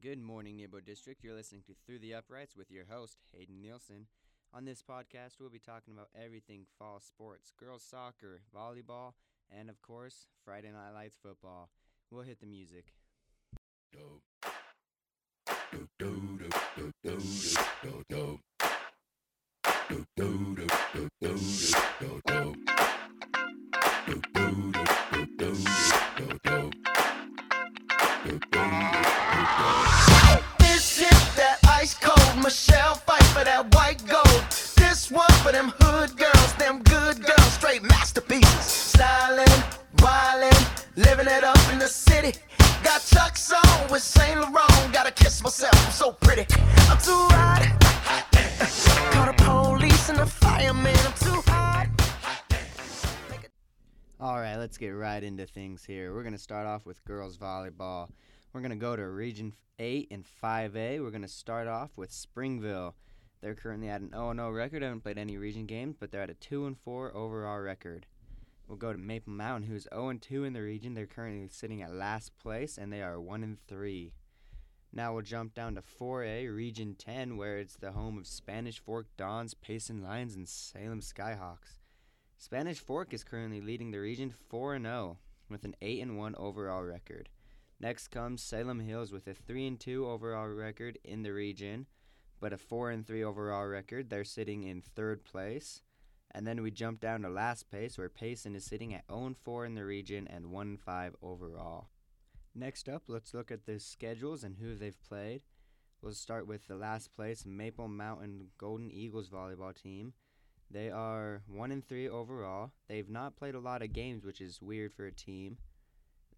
Good morning, Nebo District. You're listening to Through the Uprights with your host, Hayden Nielsen. On this podcast, we'll be talking about everything fall sports girls soccer, volleyball, and of course, Friday Night Lights football. We'll hit the music. All right, let's get right into things here. We're going to start off with girls volleyball. We're going to go to Region 8 and 5A. We're going to start off with Springville. They're currently at an 0 0 record. Haven't played any region games, but they're at a 2 and 4 overall record. We'll go to Maple Mountain, who's 0 2 in the region. They're currently sitting at last place, and they are 1 and 3. Now we'll jump down to 4A, Region 10, where it's the home of Spanish Fork Dons, Payson Lions, and Salem Skyhawks. Spanish Fork is currently leading the region 4 0 with an 8 1 overall record. Next comes Salem Hills with a 3 2 overall record in the region, but a 4 3 overall record. They're sitting in third place. And then we jump down to last place where Payson is sitting at 0 4 in the region and 1 5 overall. Next up, let's look at the schedules and who they've played. We'll start with the last place Maple Mountain Golden Eagles volleyball team. They are 1 and 3 overall. They've not played a lot of games, which is weird for a team.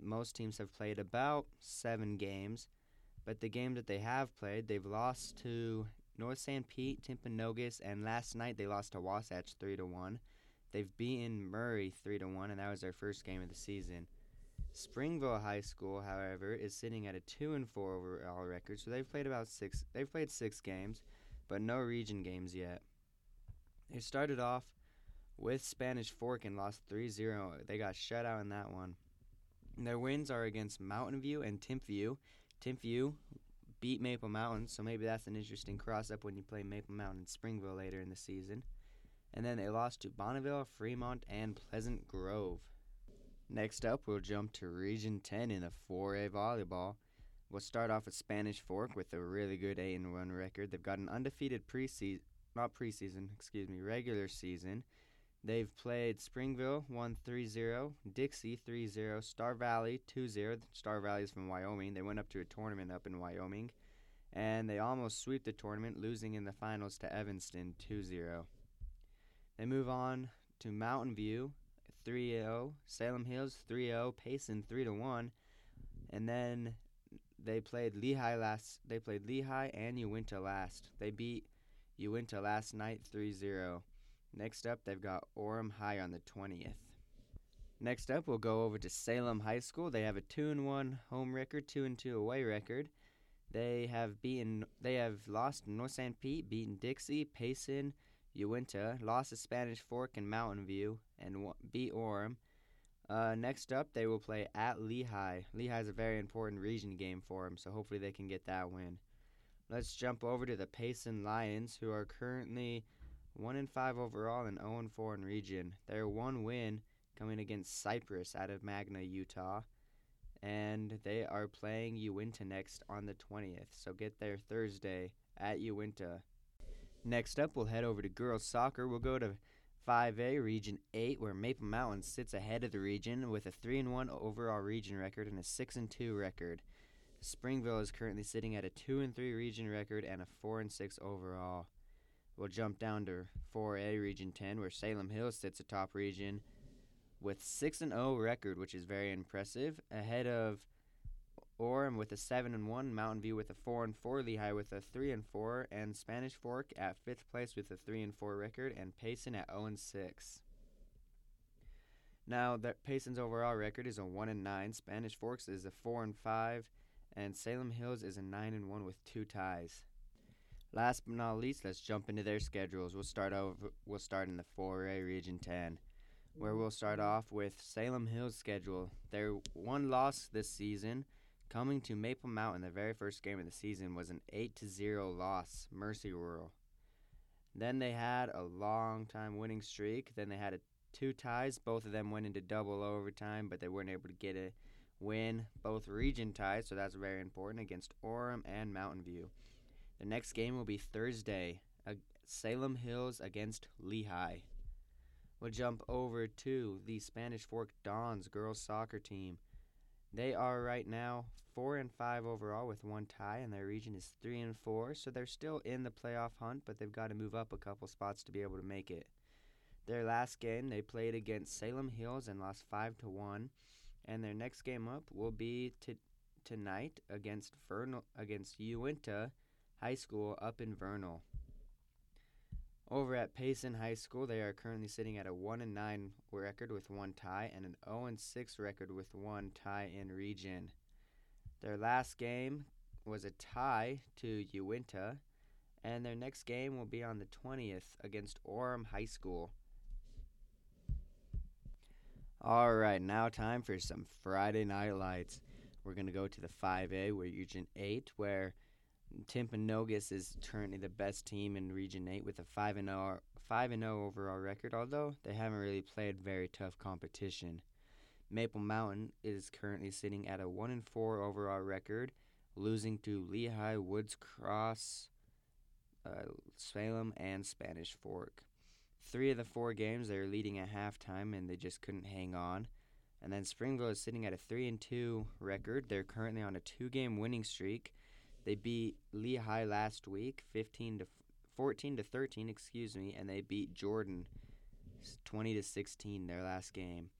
Most teams have played about 7 games, but the game that they have played, they've lost to North Sanpete, Timpanogos, and last night they lost to Wasatch 3 to 1. They've beaten Murray 3 to 1, and that was their first game of the season. Springville High School, however, is sitting at a 2 and 4 overall record, so they've played about 6 they've played 6 games, but no region games yet. They started off with Spanish Fork and lost 3-0. They got shut out in that one. Their wins are against Mountain View and Timpview. Timpview beat Maple Mountain, so maybe that's an interesting cross up when you play Maple Mountain and Springville later in the season. And then they lost to Bonneville, Fremont, and Pleasant Grove. Next up, we'll jump to Region 10 in the 4A volleyball. We'll start off with Spanish Fork with a really good 8 and 1 record. They've got an undefeated preseason, not preseason, excuse me, regular season. They've played Springville 1 3 0, Dixie 3 0, Star Valley 2 0. Star Valley is from Wyoming. They went up to a tournament up in Wyoming, and they almost sweep the tournament, losing in the finals to Evanston 2 0. They move on to Mountain View 3 0, Salem Hills 3 0, Payson 3 1, and then they played Lehi last. They played Lehi and Uinta last. They beat Uinta last night 3 0. Next up, they've got Orem High on the 20th. Next up, we'll go over to Salem High School. They have a 2 and 1 home record, 2 and 2 away record. They have beaten they have lost North Sanpete, beaten Dixie, Payson, Uinta, lost to Spanish Fork and Mountain View, and beat Orem. Uh, next up, they will play at Lehi. Lehi is a very important region game for them, so hopefully they can get that win. Let's jump over to the Payson Lions, who are currently one and five overall and 0 and 4 in region. Their one win coming against Cyprus out of Magna, Utah, and they are playing Uinta next on the 20th. So get there Thursday at Uinta. Next up, we'll head over to girls soccer. We'll go to 5A Region 8, where Maple Mountain sits ahead of the region with a 3 and 1 overall region record and a 6 and 2 record. Springville is currently sitting at a 2 and 3 region record and a 4 and 6 overall. We'll jump down to 4A Region 10 where Salem Hills sits atop region with 6 and 0 record, which is very impressive, ahead of Orem with a 7 and 1, Mountain View with a 4 and 4, Lehi with a 3 and 4, and Spanish Fork at 5th place with a 3 and 4 record and Payson at 0 and 6. Now, the Payson's overall record is a 1 and 9, Spanish Forks is a 4 and 5, and Salem Hills is a 9 and 1 with two ties. Last but not least, let's jump into their schedules. We'll start over. We'll start in the 4A Region 10, where we'll start off with Salem Hills' schedule. Their one loss this season Coming to Maple Mountain, the very first game of the season was an 8 to 0 loss, Mercy Rural. Then they had a long time winning streak. Then they had a two ties. Both of them went into double overtime, but they weren't able to get a win. Both region ties, so that's very important against Orem and Mountain View. The next game will be Thursday, uh, Salem Hills against Lehi. We'll jump over to the Spanish Fork Dons girls soccer team. They are right now four and five overall with one tie, and their region is three and four. So they're still in the playoff hunt, but they've got to move up a couple spots to be able to make it. Their last game they played against Salem Hills and lost five to one, and their next game up will be t- tonight against Vernal against Uinta High School up in Vernal. Over at Payson High School, they are currently sitting at a 1 and 9 record with one tie and an 0 and 6 record with one tie in region. Their last game was a tie to Uinta, and their next game will be on the 20th against Orem High School. All right, now time for some Friday night lights. We're going to go to the 5A, where Region 8, where Timpanogos is currently the best team in Region 8 with a 5 and 0 5 and 0 overall record, although they haven't really played very tough competition. Maple Mountain is currently sitting at a 1 and 4 overall record, losing to Lehi, Woods Cross, uh, Salem, and Spanish Fork. Three of the four games they were leading at halftime, and they just couldn't hang on. And then Springville is sitting at a 3 and 2 record. They're currently on a two game winning streak they beat Lehi last week, 15 to 14 to 13, excuse me, and they beat Jordan 20 to 16 their last game.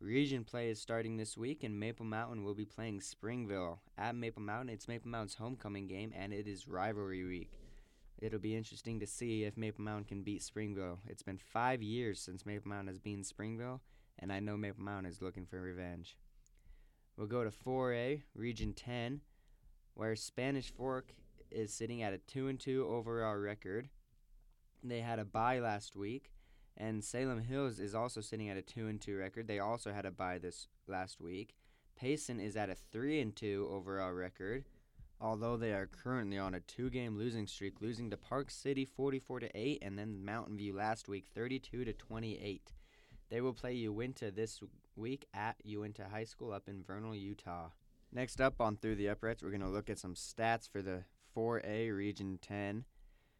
Region play is starting this week, and Maple Mountain will be playing Springville at Maple Mountain. It's Maple Mountain's homecoming game, and it is rivalry week. It'll be interesting to see if Maple Mountain can beat Springville. It's been five years since Maple Mountain has beaten Springville, and I know Maple Mountain is looking for revenge. We'll go to 4A, Region 10 where Spanish Fork is sitting at a 2 and 2 overall record. They had a bye last week, and Salem Hills is also sitting at a 2 and 2 record. They also had a bye this last week. Payson is at a 3 and 2 overall record, although they are currently on a two-game losing streak, losing to Park City 44 to 8 and then Mountain View last week 32 to 28. They will play Uinta this week at Uinta High School up in Vernal, Utah. Next up on Through the Uprights, we're going to look at some stats for the 4A Region 10.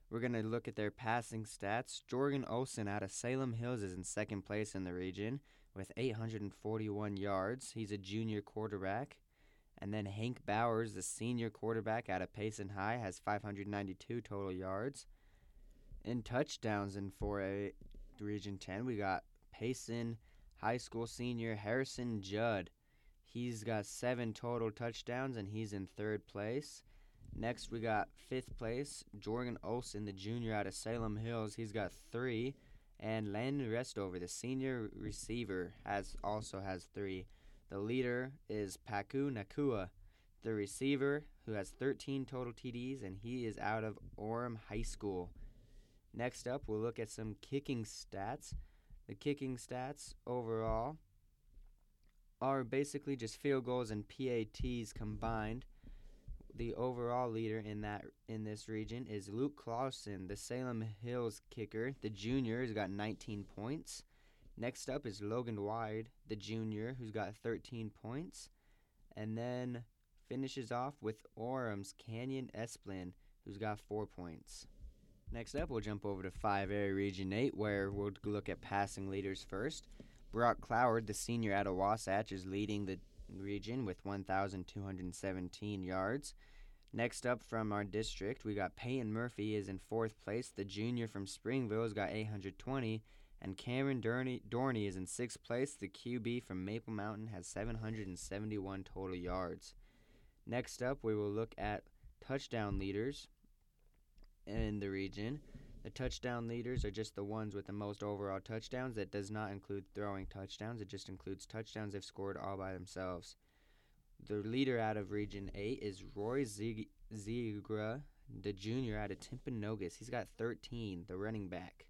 We're going to look at their passing stats. Jorgen Olsen out of Salem Hills is in second place in the region with 841 yards. He's a junior quarterback. And then Hank Bowers, the senior quarterback out of Payson High, has 592 total yards. In touchdowns in 4A Region 10, we got Payson High School senior Harrison Judd He's got seven total touchdowns and he's in third place. Next, we got fifth place, Jorgen Olsen, the junior out of Salem Hills. He's got three. And Landon Restover, the senior receiver, has also has three. The leader is Puka Nacua, the receiver, who has 13 total TDs, and he is out of Orem High School. Next up, we'll look at some kicking stats. The kicking stats overall are basically just field goals and PATs combined. The overall leader in that in this region is Luke Clausen, the Salem Hills kicker. The junior has got 19 points. Next up is Logan Wide, the junior, who's got 13 points. And then finishes off with Orem's Canyon Esplin, who's got 4 points. Next up, we'll jump over to 5A Region 8, where we'll look at passing leaders first. Brock Cloward, the senior out of Wasatch, is leading the region with 1,217 yards. Next up from our district, we got Peyton Murphy is in fourth place. The junior from Springville has got 820, and Cameron Dorney, Dorney is in sixth place. The QB from Maple Mountain has 771 total yards. Next up, we will look at touchdown leaders in the region. The touchdown leaders are just the ones with the most overall touchdowns. That does not include throwing touchdowns. It just includes touchdowns they've scored all by themselves. The leader out of Region 8 is Roy Zigra, the junior out of Timpanogos. He's got 13, the running back.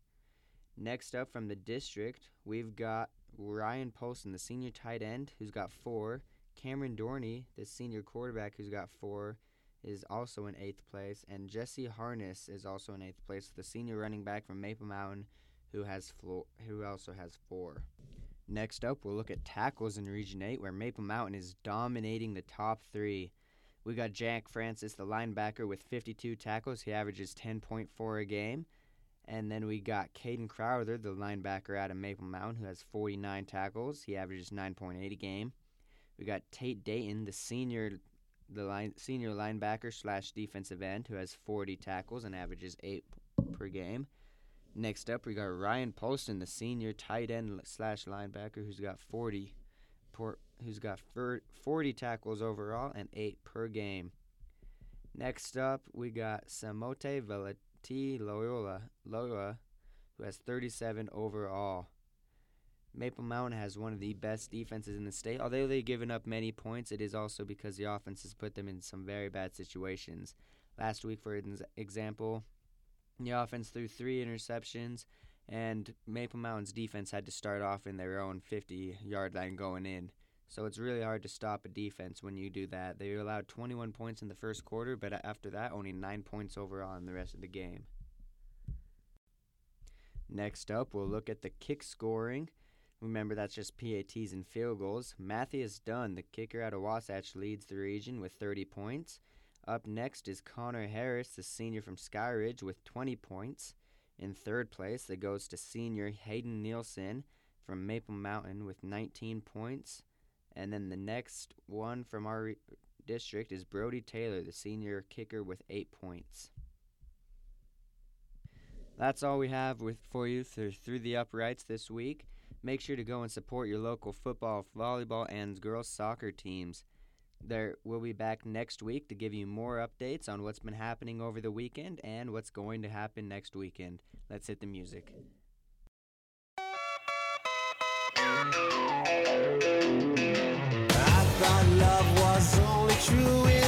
Next up from the district, we've got Ryan Polson, the senior tight end, who's got four. Cameron Dorney, the senior quarterback who's got four, is also in eighth place, and Jesse Harness is also in eighth place, the senior running back from Maple Mountain, who has flo- who also has four. Next up, we'll look at tackles in Region 8, where Maple Mountain is dominating the top three. We got Jack Francis, the linebacker, with 52 tackles. He averages 10.4 a game. And then we got Caden Crowther, the linebacker out of Maple Mountain, who has 49 tackles. He averages 9.8 a game. We got Tate Dayton, the senior, the line, senior linebacker slash defensive end, who has 40 tackles and averages eight per game. Next up, we got Ryan Poston, the senior tight end slash linebacker, who's got 40, por, who's got 40 tackles overall and eight per game. Next up, we got Samote Velati Loyola, Loyola, who has 37 overall. Maple Mountain has one of the best defenses in the state. Although they've given up many points, it is also because the offense has put them in some very bad situations. Last week, for example, the offense threw three interceptions, and Maple Mountain's defense had to start off in their own 50 yard line going in. So it's really hard to stop a defense when you do that. They allowed 21 points in the first quarter, but uh, after that, only 9 points overall in the rest of the game. Next up, we'll look at the kick scoring. Remember, that's just PATs and field goals. Matthias Dunn, the kicker out of Wasatch, leads the region with 30 points. Up next is Connor Harris, the senior from Skyridge, with 20 points. In third place, it goes to senior Hayden Nielsen from Maple Mountain with 19 points. And then the next one from our re- district is Brody Taylor, the senior kicker, with 8 points. That's all we have with for you through, through the uprights this week. Make sure to go and support your local football, volleyball, and girls soccer teams. There we'll be back next week to give you more updates on what's been happening over the weekend and what's going to happen next weekend. Let's hit the music. I thought love was only true